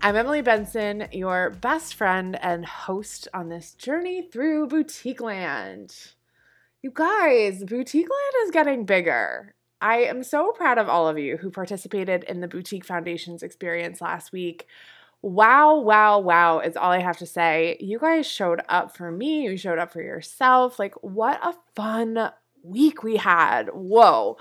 I'm Emily Benson, your best friend and host on this journey through Boutique Land. You guys, Boutique Land is getting bigger. I am so proud of all of you who participated in the Boutique Foundations experience last week. Wow, wow, wow is all I have to say. You guys showed up for me, you showed up for yourself. Like, what a fun week we had. Whoa.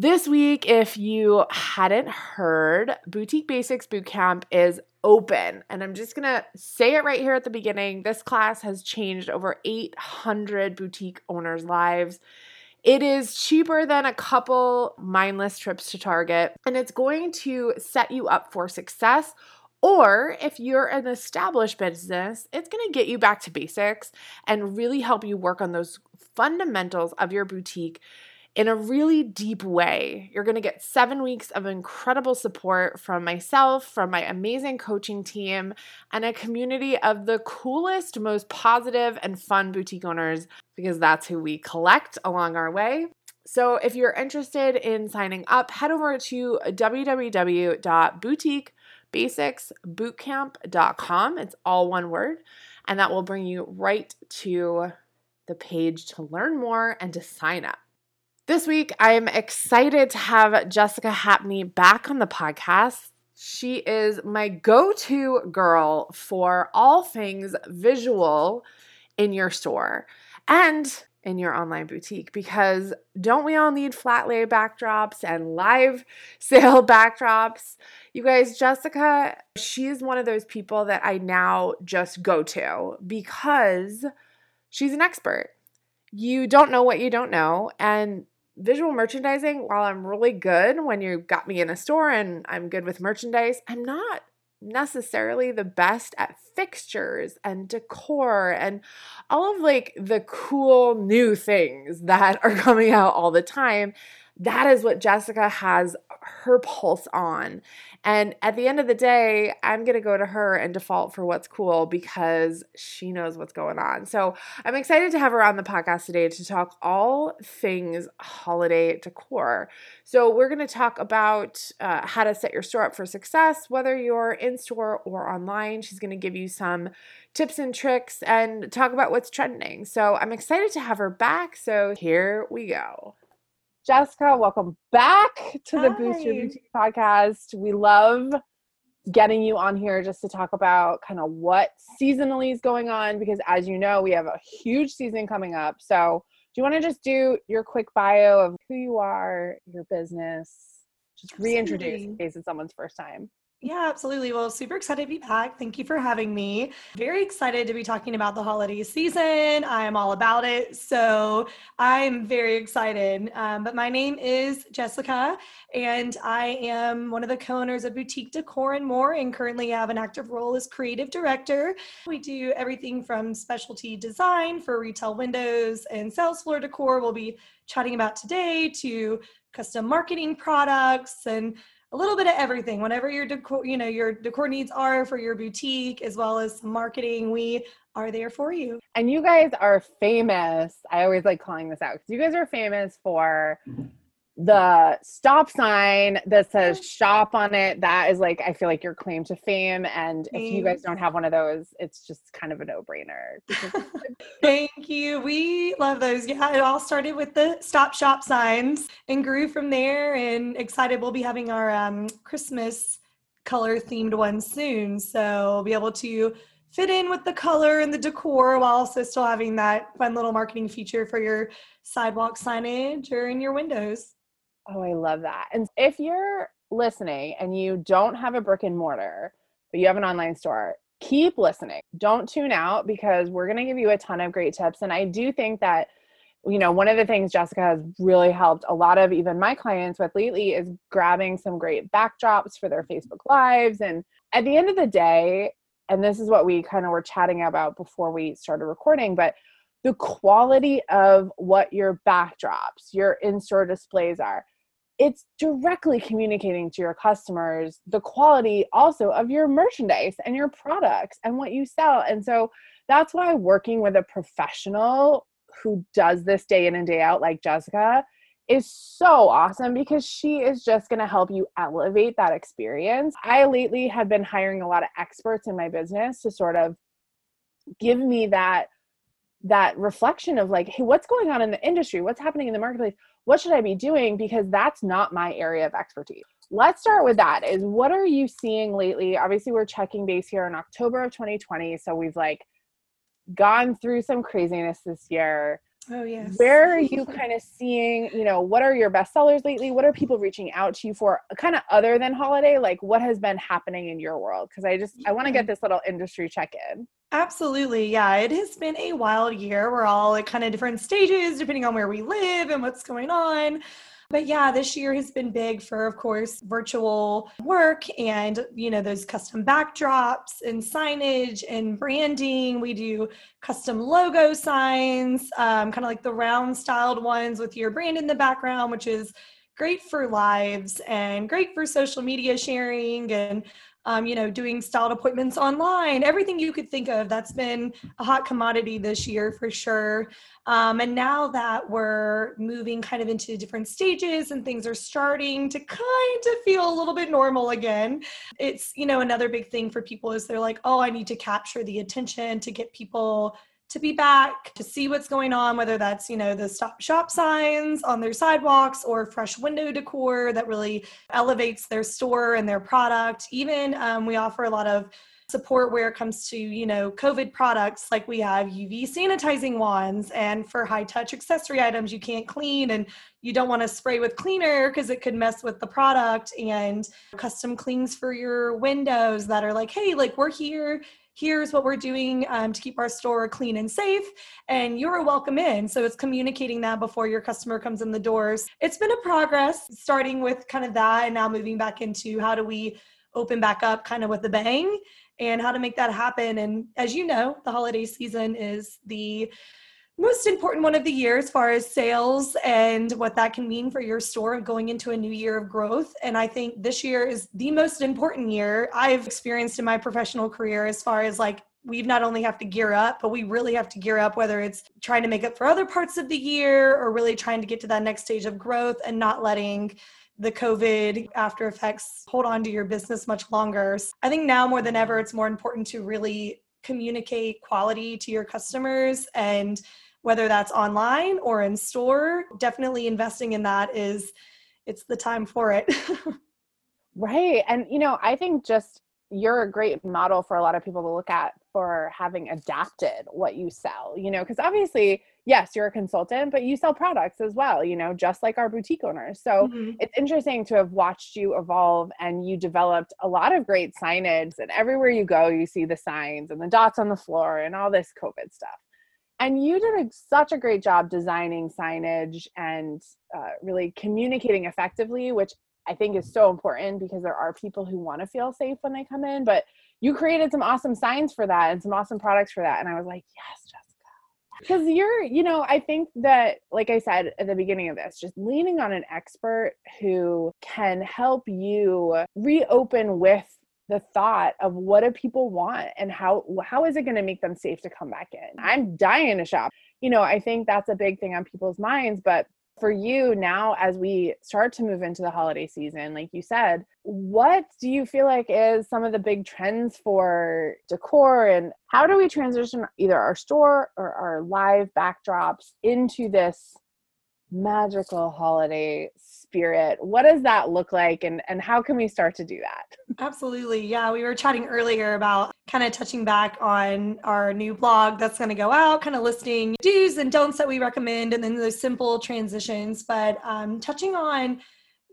This week, if you hadn't heard, Boutique Basics Bootcamp is open. And I'm just going to say it right here at the beginning. This class has changed over 800 boutique owners' lives. It is cheaper than a couple mindless trips to Target, and it's going to set you up for success. Or if you're an established business, it's going to get you back to basics and really help you work on those fundamentals of your boutique in a really deep way. You're going to get seven weeks of incredible support from myself, from my amazing coaching team, and a community of the coolest, most positive, and fun boutique owners because that's who we collect along our way. So, if you're interested in signing up, head over to www.boutiquebasicsbootcamp.com. It's all one word, and that will bring you right to the page to learn more and to sign up. This week, I'm excited to have Jessica Hapney back on the podcast. She is my go to girl for all things visual in your store and in your online boutique because don't we all need flat lay backdrops and live sale backdrops? You guys, Jessica, she's one of those people that I now just go to because she's an expert. You don't know what you don't know. And visual merchandising, while I'm really good when you got me in a store and I'm good with merchandise, I'm not necessarily the best at fixtures and decor and all of like the cool new things that are coming out all the time. That is what Jessica has her pulse on. And at the end of the day, I'm going to go to her and default for what's cool because she knows what's going on. So I'm excited to have her on the podcast today to talk all things holiday decor. So we're going to talk about uh, how to set your store up for success, whether you're in store or online. She's going to give you some tips and tricks and talk about what's trending. So I'm excited to have her back. So here we go. Jessica, welcome back to Hi. the Boost Your Boutique podcast. We love getting you on here just to talk about kind of what seasonally is going on because as you know, we have a huge season coming up. So, do you want to just do your quick bio of who you are, your business, just reintroduce in case it's someone's first time? Yeah, absolutely. Well, super excited to be back. Thank you for having me. Very excited to be talking about the holiday season. I am all about it. So I'm very excited. Um, but my name is Jessica, and I am one of the co owners of Boutique Decor and More, and currently have an active role as creative director. We do everything from specialty design for retail windows and sales floor decor, we'll be chatting about today, to custom marketing products and a little bit of everything. Whatever your decor you know your decor needs are for your boutique as well as marketing we are there for you. And you guys are famous. I always like calling this out because you guys are famous for the stop sign that says shop on it that is like i feel like your claim to fame and if you guys don't have one of those it's just kind of a no-brainer. Thank you. We love those. Yeah it all started with the stop shop signs and grew from there and excited we'll be having our um, christmas color themed one soon. So we'll be able to fit in with the color and the decor while also still having that fun little marketing feature for your sidewalk signage or in your windows. Oh, I love that. And if you're listening and you don't have a brick and mortar, but you have an online store, keep listening. Don't tune out because we're going to give you a ton of great tips. And I do think that, you know, one of the things Jessica has really helped a lot of even my clients with lately is grabbing some great backdrops for their Facebook Lives. And at the end of the day, and this is what we kind of were chatting about before we started recording, but the quality of what your backdrops, your in store displays are it's directly communicating to your customers the quality also of your merchandise and your products and what you sell. And so that's why working with a professional who does this day in and day out, like Jessica, is so awesome because she is just going to help you elevate that experience. I lately have been hiring a lot of experts in my business to sort of give me that that reflection of like hey what's going on in the industry what's happening in the marketplace what should I be doing? Because that's not my area of expertise. Let's start with that is what are you seeing lately? Obviously, we're checking base here in October of 2020. So we've like gone through some craziness this year. Oh yes. Where are you kind of seeing, you know, what are your best sellers lately? What are people reaching out to you for kind of other than holiday? Like what has been happening in your world? Because I just I want to get this little industry check-in. Absolutely. Yeah. It has been a wild year. We're all at kind of different stages depending on where we live and what's going on. But yeah, this year has been big for, of course, virtual work and, you know, those custom backdrops and signage and branding. We do custom logo signs, um, kind of like the round styled ones with your brand in the background, which is great for lives and great for social media sharing and um, you know, doing styled appointments online, everything you could think of. That's been a hot commodity this year for sure. Um, and now that we're moving kind of into different stages and things are starting to kind of feel a little bit normal again, it's, you know, another big thing for people is they're like, oh, I need to capture the attention to get people to be back to see what's going on whether that's you know the stop shop signs on their sidewalks or fresh window decor that really elevates their store and their product. Even um, we offer a lot of support where it comes to you know covid products like we have uv sanitizing wands. And for high touch accessory items you can't clean and you don't want to spray with cleaner because it could mess with the product. And custom cleans for your windows that are like hey like we're here here's what we're doing um, to keep our store clean and safe and you're welcome in. So it's communicating that before your customer comes in the doors. It's been a progress starting with kind of that and now moving back into how do we open back up kind of with a bang and how to make that happen. And as you know the holiday season is the most important one of the year as far as sales and what that can mean for your store going into a new year of growth. And I think this year is the most important year I've experienced in my professional career as far as like we not only have to gear up, but we really have to gear up, whether it's trying to make up for other parts of the year or really trying to get to that next stage of growth and not letting the COVID after effects hold on to your business much longer. I think now more than ever, it's more important to really communicate quality to your customers and whether that's online or in store definitely investing in that is it's the time for it. Right and you know i think just you're a great model for a lot of people to look at for having adapted what you sell you know because obviously yes you're a consultant but you sell products as well you know just like our boutique owners. So mm-hmm. it's interesting to have watched you evolve and you developed a lot of great signage and everywhere you go you see the signs and the dots on the floor and all this covid stuff and you did a, such a great job designing signage and uh, really communicating effectively which i think is so important because there are people who want to feel safe when they come in but you created some awesome signs for that and some awesome products for that. And i was like yes jessica. Because you're you know i think that like i said at the beginning of this just leaning on an expert who can help you reopen with the thought of what do people want and how how is it going to make them safe to come back in? I'm dying to shop. You know i think that's a big thing on people's minds but for you now as we start to move into the holiday season like you said what do you feel like is some of the big trends for decor? And how do we transition either our store or our live backdrops into this magical holiday spirit. What does that look like and, and how can we start to do that? Absolutely. Yeah, we were chatting earlier about kind of touching back on our new blog that's going to go out, kind of listing do's and don'ts that we recommend and then those simple transitions. But um, touching on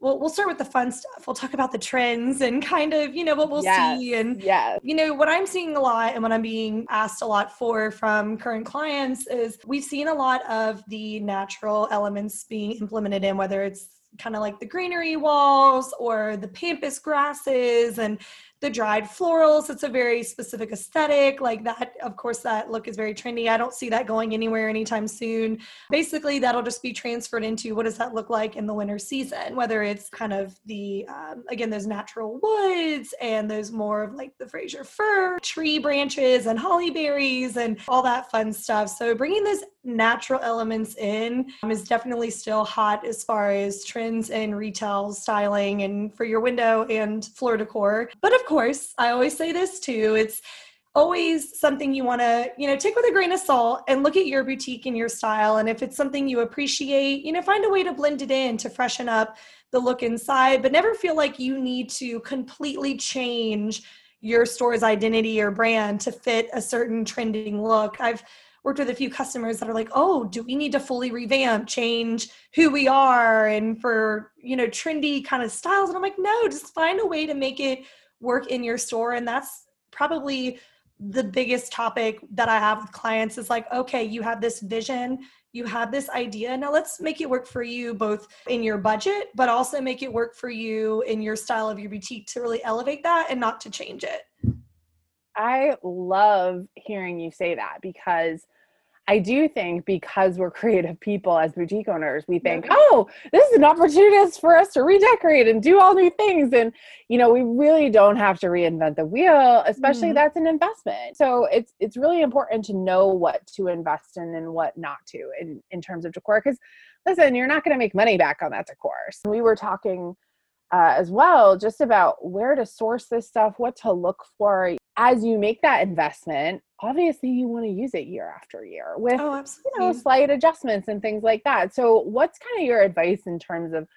we'll, we'll start with the fun stuff. We'll talk about the trends and kind of, you know, what we'll yes, see. And, yeah, you know, what I'm seeing a lot and what I'm being asked a lot for from current clients is we've seen a lot of the natural elements being implemented in, whether it's kind of like the greenery walls or the pampas grasses and the dried florals. It's a very specific aesthetic. Like that, of course, that look is very trendy. I don't see that going anywhere anytime soon. Basically, that'll just be transferred into what does that look like in the winter season, whether it's kind of the, um, again, those natural woods and those more of like the Fraser fir, tree branches and holly berries and all that fun stuff. So bringing those natural elements in um, is definitely still hot as far as trends in retail styling and for your window and floor decor. But of course, I always say this too. It's always something you want to, you know, take with a grain of salt and look at your boutique and your style. And if it's something you appreciate, you know, find a way to blend it in to freshen up the look inside, but never feel like you need to completely change your store's identity or brand to fit a certain trending look. I've worked with a few customers that are like, oh, do we need to fully revamp, change who we are and for, you know, trendy kind of styles? And I'm like, no, just find a way to make it work in your store. And that's probably the biggest topic that I have with clients is like, okay, you have this vision, you have this idea. Now let's make it work for you both in your budget, but also make it work for you in your style of your boutique to really elevate that and not to change it. I love hearing you say that because I do think because we're creative people as boutique owners, we think, yeah. oh, this is an opportunity for us to redecorate and do all new things. And, you know, we really don't have to reinvent the wheel, especially mm-hmm. that's an investment. So it's it's really important to know what to invest in and what not to in, in terms of decor. Because listen, you're not going to make money back on that decor. So we were talking uh, as well just about where to source this stuff, what to look for as you make that investment obviously you want to use it year after year with oh, you know slight adjustments and things like that. So what's kind of your advice in terms of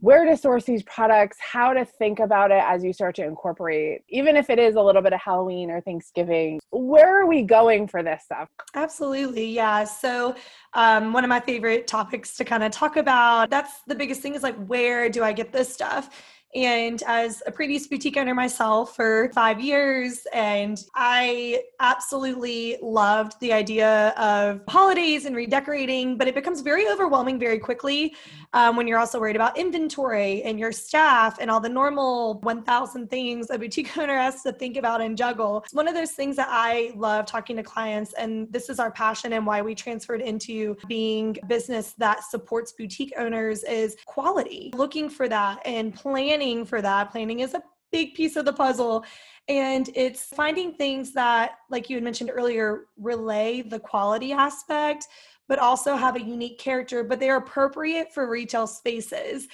where to source these products how to think about it as you start to incorporate even if it is a little bit of halloween or thanksgiving where are we going for this stuff? Absolutely yeah. So um, one of my favorite topics to kind of talk about that's the biggest thing is like where do i get this stuff and as a previous boutique owner myself for five years, and I absolutely loved the idea of holidays and redecorating, but it becomes very overwhelming very quickly um, when you're also worried about inventory and your staff and all the normal 1,000 things a boutique owner has to think about and juggle. It's one of those things that I love talking to clients, and this is our passion and why we transferred into being business that supports boutique owners is quality, looking for that and planning planning for that. Planning is a big piece of the puzzle. And it's finding things that, like you had mentioned earlier, relay the quality aspect, but also have a unique character, but they're appropriate for retail spaces.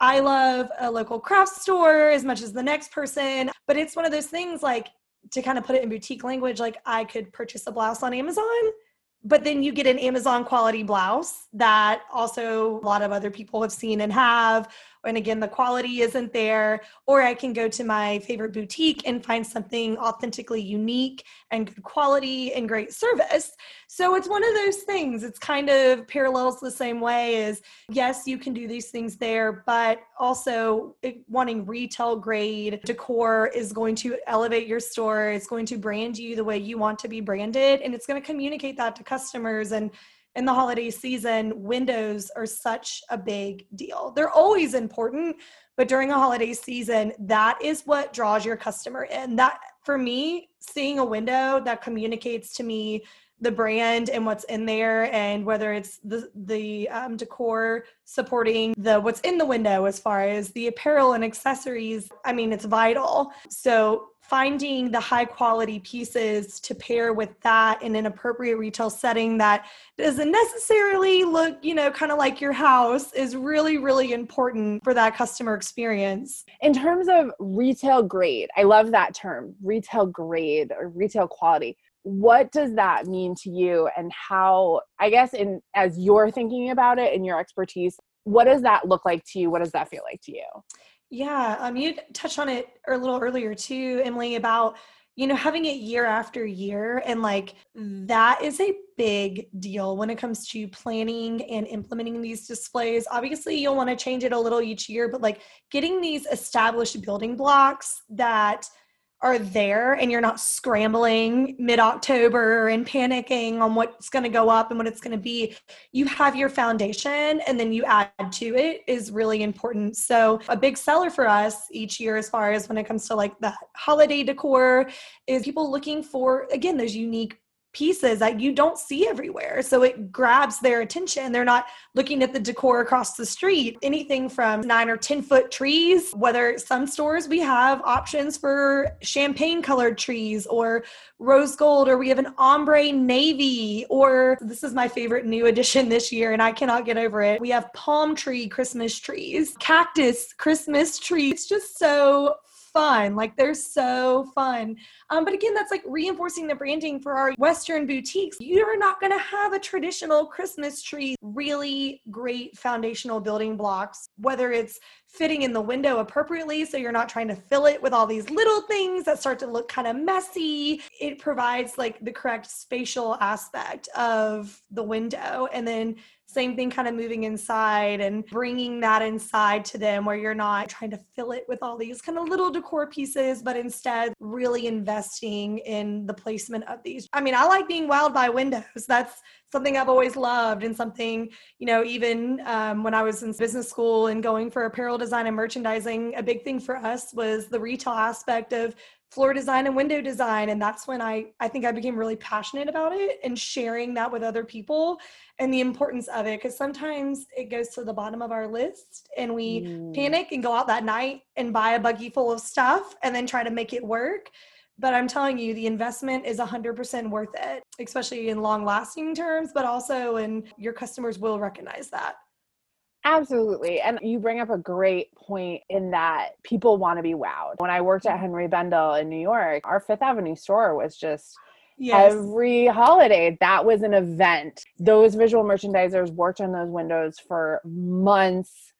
I love a local craft store as much as the next person, but it's one of those things like to kind of put it in boutique language, like I could purchase a blouse on Amazon, but then you get an Amazon quality blouse that also a lot of other people have seen and have. And again the quality isn't there. Or i can go to my favorite boutique and find something authentically unique and good quality and great service. So it's one of those things. It's kind of parallels the same way as yes you can do these things there but also wanting retail grade decor is going to elevate your store. It's going to brand you the way you want to be branded and it's going to communicate that to customers and in the holiday season, windows are such a big deal. They're always important, but during a holiday season, that is what draws your customer in. That for me, seeing a window that communicates to me the brand and what's in there and whether it's the the um, decor supporting the what's in the window as far as the apparel and accessories i mean it's vital so finding the high quality pieces to pair with that in an appropriate retail setting that doesn't necessarily look, you know, kind of like your house is really, really important for that customer experience. In terms of retail grade, I love that term, retail grade or retail quality. What does that mean to you? And how i guess in as you're thinking about it and your expertise what does that look like to you? What does that feel like to you? Yeah um you touched on it a little earlier too emily about you know having it year after year and like that is a big deal when it comes to planning and implementing these displays. Obviously you'll want to change it a little each year but like getting these established building blocks that are there and you're not scrambling mid October and panicking on what's going to go up and what it's going to be. You have your foundation and then you add to it is really important. So, a big seller for us each year, as far as when it comes to like the holiday decor, is people looking for, again, those unique pieces that you don't see everywhere. So it grabs their attention. They're not looking at the decor across the street. Anything from nine or 10 foot trees, whether some stores we have options for champagne colored trees or rose gold, or we have an ombre navy, or this is my favorite new addition this year, and I cannot get over it. We have palm tree Christmas trees, cactus Christmas trees. It's just so fun. Like they're so fun. Um, but again, that's like reinforcing the branding for our Western boutiques. You're not going to have a traditional Christmas tree, really great foundational building blocks, whether it's fitting in the window appropriately so you're not trying to fill it with all these little things that start to look kind of messy. It provides like the correct spatial aspect of the window. And then same thing kind of moving inside and bringing that inside to them where you're not trying to fill it with all these kind of little decor pieces but instead really investing in the placement of these. I mean i like being wowed by windows. That's something i've always loved and something you know even um, when i was in business school and going for apparel design and merchandising a big thing for us was the retail aspect of floor design and window design and that's when i i think i became really passionate about it and sharing that with other people and the importance of it because sometimes it goes to the bottom of our list and we mm. panic and go out that night and buy a buggy full of stuff and then try to make it work but i'm telling you the investment is 100% worth it especially in long lasting terms but also and your customers will recognize that Absolutely. And you bring up a great point in that people want to be wowed. When I worked at mm-hmm. Henri Bendel in New York, our Fifth Avenue store was just yes. every holiday. That was an event. Those visual merchandisers worked on those windows for months,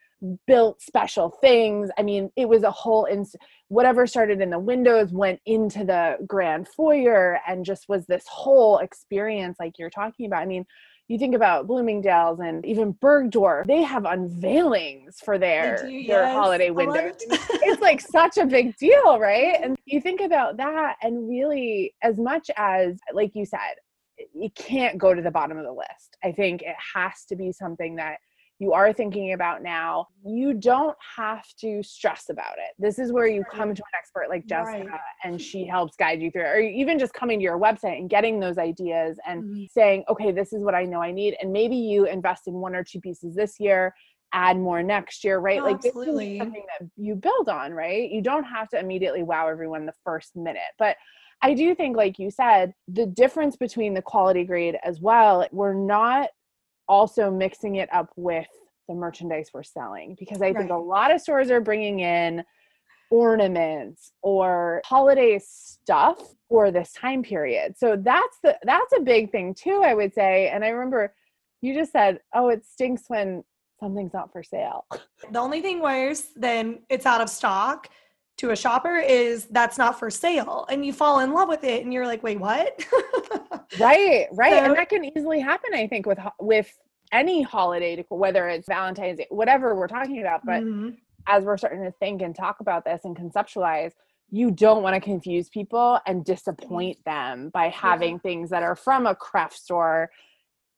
built special things. I mean, it was a whole ins- whatever started in the windows went into the grand foyer and just was this whole experience like you're talking about. I mean, you think about Bloomingdale's and even Bergdorf, they have unveilings for their, do, their yes. holiday windows. It's like such a big deal, right? And you think about that, and really, as much as, like you said, it can't go to the bottom of the list. I think it has to be something that you are thinking about now, you don't have to stress about it. This is where you come to an expert like Jessica right. and she helps guide you through it. Or even just coming to your website and getting those ideas and mm-hmm. saying, okay, this is what I know I need. And maybe you invest in one or two pieces this year add more next year, right? Oh, like absolutely. this is something that you build on, right? You don't have to immediately wow everyone the first minute. But I do think, like you said, the difference between the quality grade as well, we're not also mixing it up with the merchandise we're selling because I right. think a lot of stores are bringing in ornaments or holiday stuff for this time period. So that's the that's a big thing too, I would say. And I remember you just said, "Oh, it stinks when something's not for sale." The only thing worse than it's out of stock to a shopper is that's not for sale and you fall in love with it and you're like wait what right right so, and that can easily happen i think with with any holiday whether it's valentine's day whatever we're talking about but mm-hmm. as we're starting to think and talk about this and conceptualize you don't want to confuse people and disappoint them by having yeah. things that are from a craft store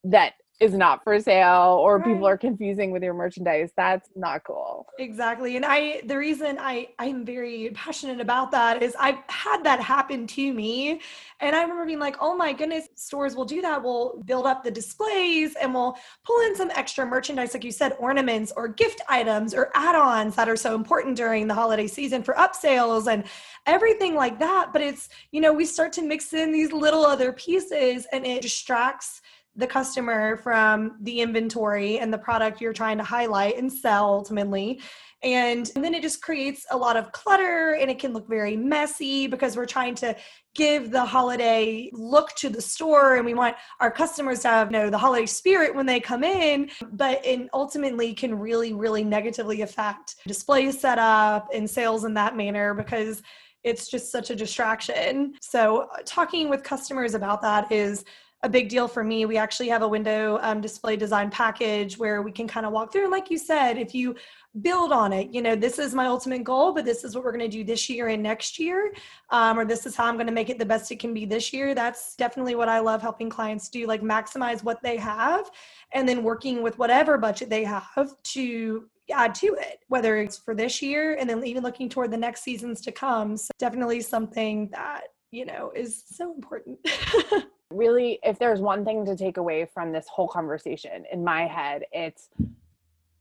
that is not for sale or right. people are confusing with your merchandise that's not cool. Exactly and i the reason i i'm very passionate about that is i've had that happen to me and i remember being like oh my goodness stores will do that. We'll build up the displays and we'll pull in some extra merchandise like you said ornaments or gift items or add-ons that are so important during the holiday season for upsales and everything like that. But it's you know we start to mix in these little other pieces and it distracts the customer from the inventory and the product you're trying to highlight and sell ultimately. And, and then it just creates a lot of clutter and it can look very messy because we're trying to give the holiday look to the store and we want our customers to have you know the holiday spirit when they come in but it ultimately can really really negatively affect display setup and sales in that manner because it's just such a distraction. So uh, talking with customers about that is a big deal for me. We actually have a window um, display design package where we can kind of walk through. And like you said, if you build on it, you know, this is my ultimate goal, but this is what we're going to do this year and next year, um, or this is how I'm going to make it the best it can be this year. That's definitely what I love helping clients do, like maximize what they have and then working with whatever budget they have to add to it, whether it's for this year and then even looking toward the next seasons to come. So definitely something that, you know, is so important. really, if there's one thing to take away from this whole conversation in my head, it's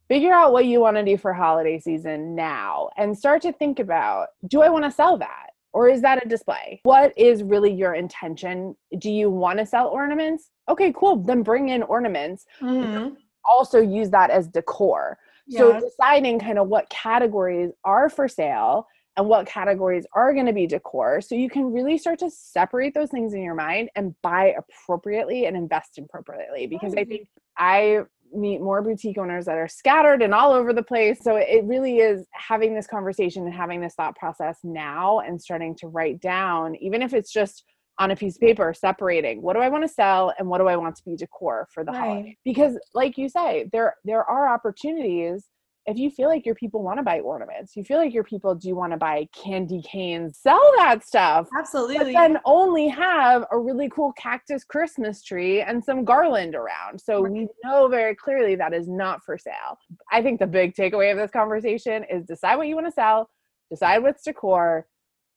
figure out what you want to do for holiday season now and start to think about do I want to sell that? Or is that a display? What is really your intention? Do you want to sell ornaments? Okay, cool. Then bring in ornaments. Mm-hmm. Also use that as decor. Yes. So deciding kind of what categories are for sale and what categories are going to be decor. So you can really start to separate those things in your mind and buy appropriately and invest appropriately because i think i meet more boutique owners that are scattered and all over the place. So it really is having this conversation and having this thought process now and starting to write down even if it's just on a piece of paper separating what do i want to sell and what do i want to be decor for the right. holiday because like you say there there are opportunities if you feel like your people want to buy ornaments, you feel like your people do want to buy candy canes, sell that stuff. Absolutely. But then only have a really cool cactus Christmas tree and some garland around. So right. we know very clearly that is not for sale. I think the big takeaway of this conversation is decide what you want to sell, decide what's decor,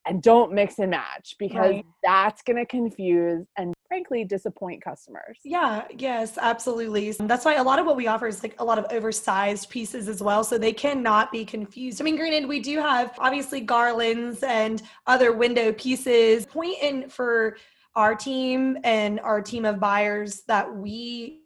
and don't mix and match because right. that's going to confuse and frankly disappoint customers. Yeah, yes, absolutely. That's why a lot of what we offer is like a lot of oversized pieces as well so they cannot be confused. I mean, granted, we do have obviously garlands and other window pieces. Point in for our team and our team of buyers that we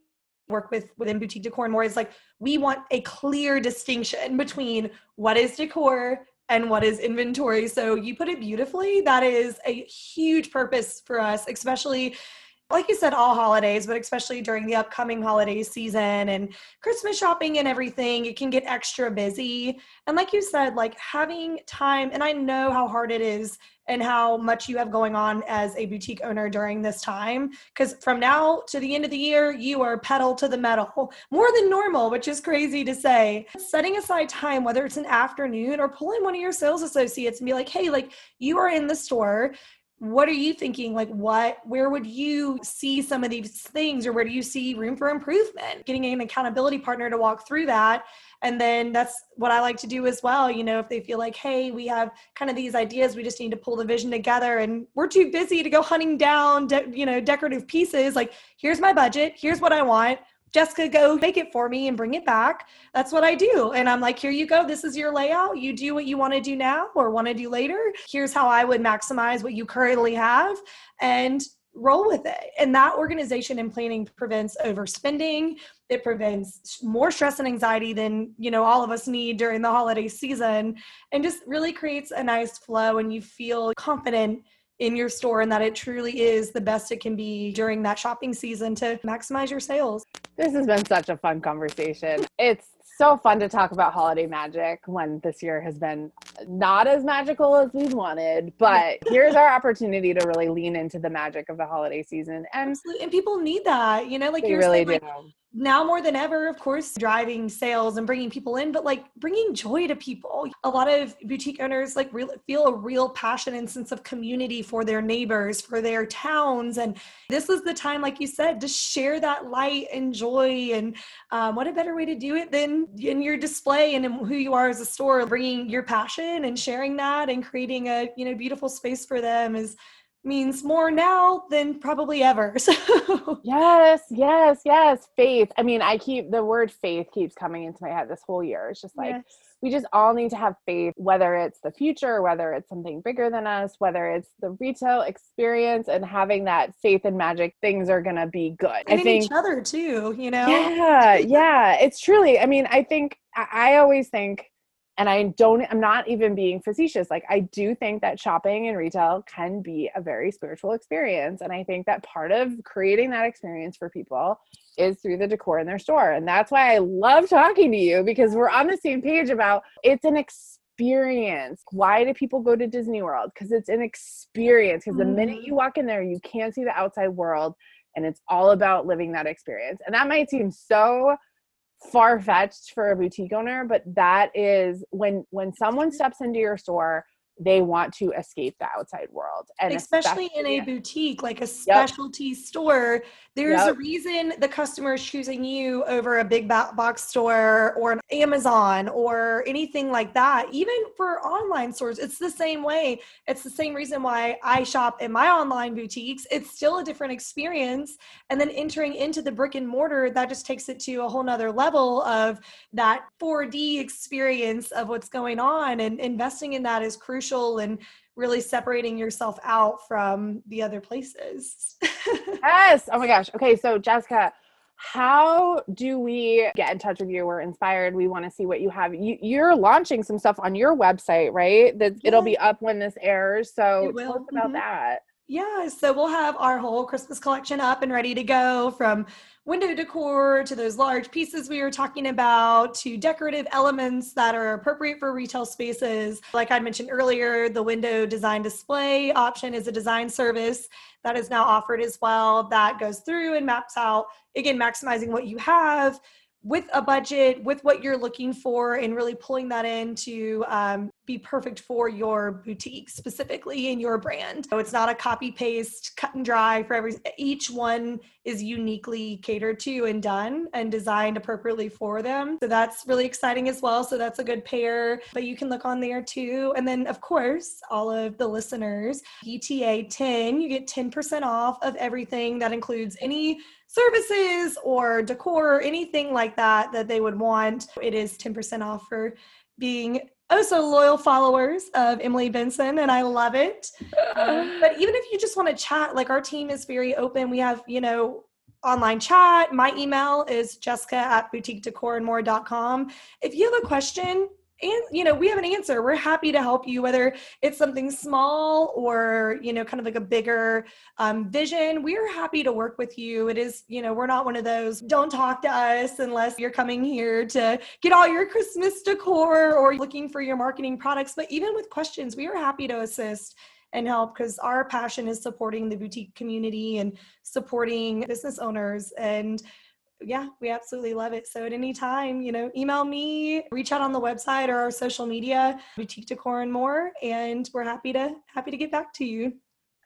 work with within boutique decor and more is like we want a clear distinction between what is decor and what is inventory. So you put it beautifully. That is a huge purpose for us, especially like you said, all holidays, but especially during the upcoming holiday season and Christmas shopping and everything, it can get extra busy. And like you said, like having time, and I know how hard it is and how much you have going on as a boutique owner during this time. Because from now to the end of the year, you are pedal to the metal more than normal, which is crazy to say. Setting aside time, whether it's an afternoon or pulling one of your sales associates and be like, hey, like you are in the store what are you thinking? Like what where would you see some of these things or where do you see room for improvement? Getting an accountability partner to walk through that. And then that's what i like to do as well you know if they feel like hey we have kind of these ideas we just need to pull the vision together and we're too busy to go hunting down de- you know decorative pieces like here's my budget here's what i want Jessica, go make it for me and bring it back. That's what I do. And I'm like, here you go. This is your layout. You do what you want to do now or want to do later. Here's how I would maximize what you currently have and roll with it. And that organization and planning prevents overspending. It prevents more stress and anxiety than, you know, all of us need during the holiday season and just really creates a nice flow and you feel confident in your store and that it truly is the best it can be during that shopping season to maximize your sales. This has been such a fun conversation. It's so fun to talk about holiday magic when this year has been not as magical as we wanted, but here's our opportunity to really lean into the magic of the holiday season. And, Absolutely. and people need that, you know, like you're really saying, like, now more than ever, of course, driving sales and bringing people in, but like bringing joy to people. A lot of boutique owners like really feel a real passion and sense of community for their neighbors, for their towns. And this is the time, like you said, to share that light and joy. And um, what a better way to do it than in your display and in who you are as a store, bringing your passion and sharing that and creating a, you know, beautiful space for them is means more now than probably ever. So yes, yes, yes. Faith. I mean, I keep the word faith keeps coming into my head this whole year. It's just like yes. we just all need to have faith, whether it's the future, whether it's something bigger than us, whether it's the retail experience and having that faith and magic, things are gonna be good. And I think each other too, you know? Yeah, yeah. It's truly, I mean, I think I always think and I don't, I'm not even being facetious. Like, I do think that shopping and retail can be a very spiritual experience. And I think that part of creating that experience for people is through the decor in their store. And that's why I love talking to you because we're on the same page about it's an experience. Why do people go to Disney World? Because it's an experience. Because the minute Mm-hmm. you walk in there, you can't see the outside world. And it's all about living that experience. And that might seem so far fetched for a boutique owner, but that is when when someone steps into your store, they want to escape the outside world, and especially, in a boutique like a Yep. specialty store there's a reason the customer is choosing you over a big box store or an amazon or anything like that even for online stores it's the same way it's the same reason why i shop in my online boutiques it's still a different experience and then entering into the brick and mortar that just takes it to a whole nother level of that 4d experience of what's going on and investing in that is crucial and really separating yourself out from the other places. yes. Oh my gosh. Okay, so Jessica, how do we get in touch with you? We're inspired. We want to see what you have. You, you're launching some stuff on your website, right? That it'll be up when this airs. So tell us about Mhm. that. yeah, so we'll have our whole Christmas collection up and ready to go from window decor to those large pieces we were talking about to decorative elements that are appropriate for retail spaces. Like I mentioned earlier, the window design display option is a design service that is now offered as well that goes through and maps out, again, maximizing what you have with a budget, with what you're looking for, and really pulling that in to um, be perfect for your boutique, specifically in your brand. So it's not a copy paste, cut and dry for every. Each one is uniquely catered to and done and designed appropriately for them. So that's really exciting as well. So that's a good pair. But you can look on there too. And then, of course, all of the listeners, ETA 10, you get 10% off of everything that includes any services or decor or anything like that that they would want. It is 10% off for being oh so loyal followers of Emily Benson, and I love it. Um, but even if you just want to chat, like our team is very open. We have, you know, online chat. My email is jessica at boutiquedecorandmore.com. If you have a question, and you know we have an answer. We're happy to help you whether it's something small or you know kind of like a bigger um, vision. We're happy to work with you. It is you know we're not one of those don't talk to us unless you're coming here to get all your christmas decor or looking for your marketing products. But even with questions we are happy to assist and help because our passion is supporting the boutique community and supporting business owners. And yeah, we absolutely love it. So at any time, you know, email me, reach out on the website or our social media, boutique decor and more, and we're happy to happy to get back to you.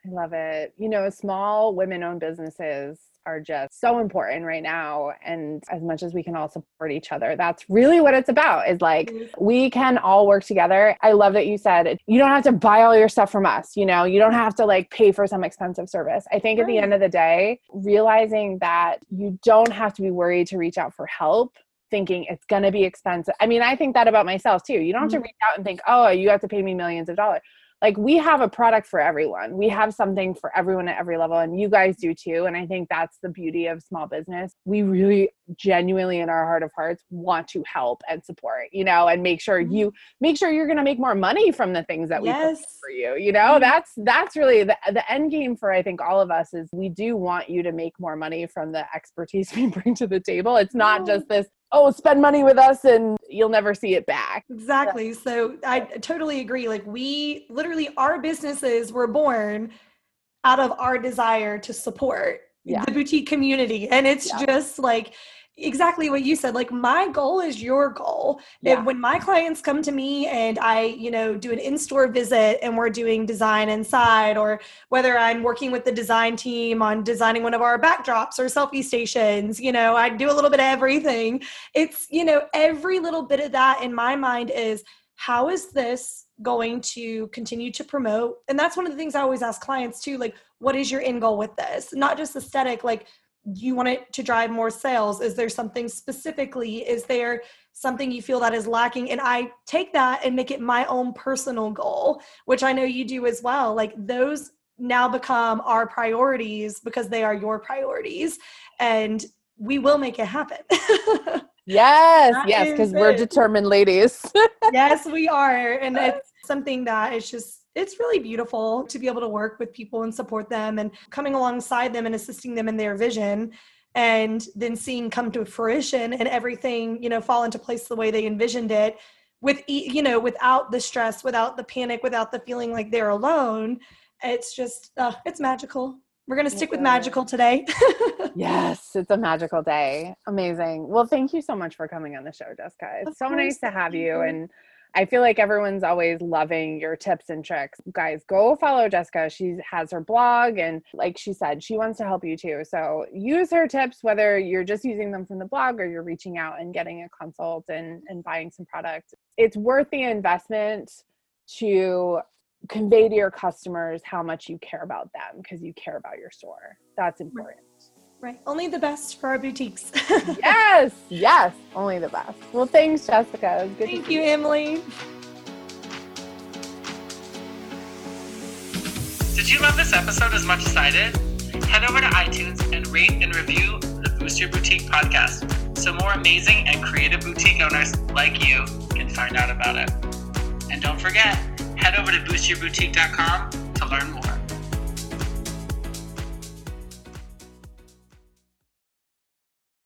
I love it. You know, small women owned businesses are just so important right now. And as much as we can all support each other, that's really what it's about is like we can all work together. I love that you said you don't have to buy all your stuff from us. You know, you don't have to like pay for some expensive service. I think at the end of the day, realizing that you don't have to be worried to reach out for help. Thinking it's going to be expensive. I mean, I think that about myself too. You don't have to Mhm. reach out and think, oh, you have to pay me millions of dollars like we have a product for everyone. We have something for everyone at every level and you guys do too and i think that's the beauty of small business. We really genuinely in our heart of hearts want to help and support you know and make sure you make sure you're going to make more money from the things that we Yes. for you you know? Mhm. that's that's really the, the end game for i think all of us is we do want you to make more money from the expertise we bring to the table. It's not just this oh spend money with us and you'll never see it back Exactly. So I totally agree. Like we literally our businesses were born out of our desire to support Yeah. the boutique community. And it's Yeah. just like exactly what you said. Like my goal is your goal. Yeah. And when my clients come to me and I, you know, do an in-store visit and we're doing design inside, or whether I'm working with the design team on designing one of our backdrops or selfie stations, you know, I do a little bit of everything. It's, you know, every little bit of that in my mind is how is this going to continue to promote? And that's one of the things I always ask clients too, like, what is your end goal with this? Not just aesthetic, like you want it to drive more sales is there something specifically is there something you feel that is lacking and i take that and make it my own personal goal which i know you do as well like those now become our priorities because they are your priorities and we will make it happen Yes, That yes, because we're determined ladies. yes, we are. And it's something that it's just, it's really beautiful to be able to work with people and support them and coming alongside them and assisting them in their vision and then seeing come to fruition and everything, you know, fall into place the way they envisioned it with, you know, without the stress, without the panic, without the feeling like they're alone. It's just, uh, it's magical. We're going to stick with magical today. yes, it's a magical day. Amazing. Well, thank you so much for coming on the show, Jessica. It's Of so nice to have you. you. And I feel like everyone's always loving your tips and tricks. Guys, go follow Jessica. She has her blog, and like she said, she wants to help you too. So use her tips, whether you're just using them from the blog or you're reaching out and getting a consult and, and buying some product. It's worth the investment to convey to your customers how much you care about them because you care about your store. That's important. Right. Only the best for our boutiques. yes, yes, only the best. Well, thanks, Jessica. It was good to Thank see you, Emily. Did you love this episode as much as I did? Head over to iTunes and rate and review the Boost Your Boutique podcast so more amazing and creative boutique owners like you can find out about it. And don't forget, head over to boostyourboutique.com to learn more.